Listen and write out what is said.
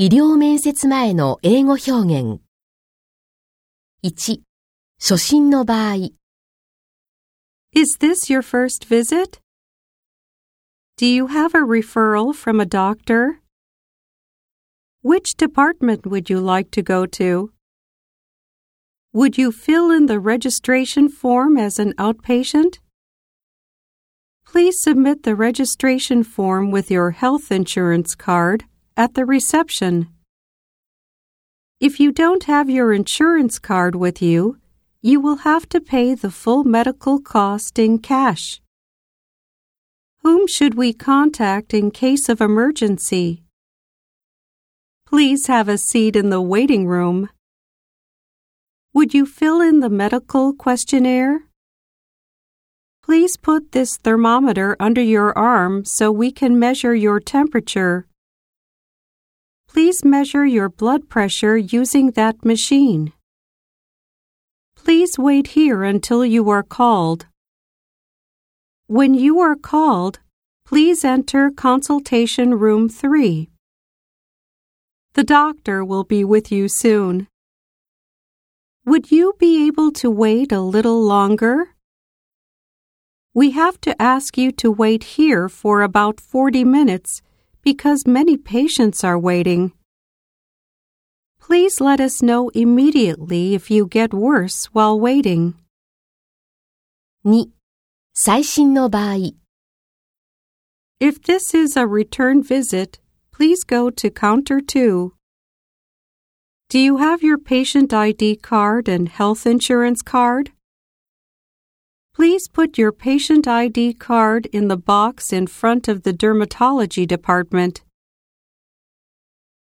医療面接前の英語表現。1、初診の場合。 Is this your first visit? Do you have a referral from a doctor? Which department would you like to go to? Would you fill in the registration form as an outpatient? Please submit the registration form with your health insurance card at the reception. If you don't have your insurance card with you, you will have to pay the full medical cost in cash. Whom should we contact in case of emergency? Please have a seat in the waiting room. Would you fill in the medical questionnaire? Please put this thermometer under your arm so we can measure your temperature. Please measure your blood pressure using that machine. Please wait here until you are called. When you are called, please enter consultation room 3. The doctor will be with you soon. Would you be able to wait a little longer? We have to ask you to wait here for about 40 minutes because many patients are waiting. Please let us know immediately if you get worse while waiting. 2. 再診の場合 If this is a return visit, please go to counter 2. Do you have your patient ID card and health insurance card? Please put your patient ID card in the box in front of the dermatology department.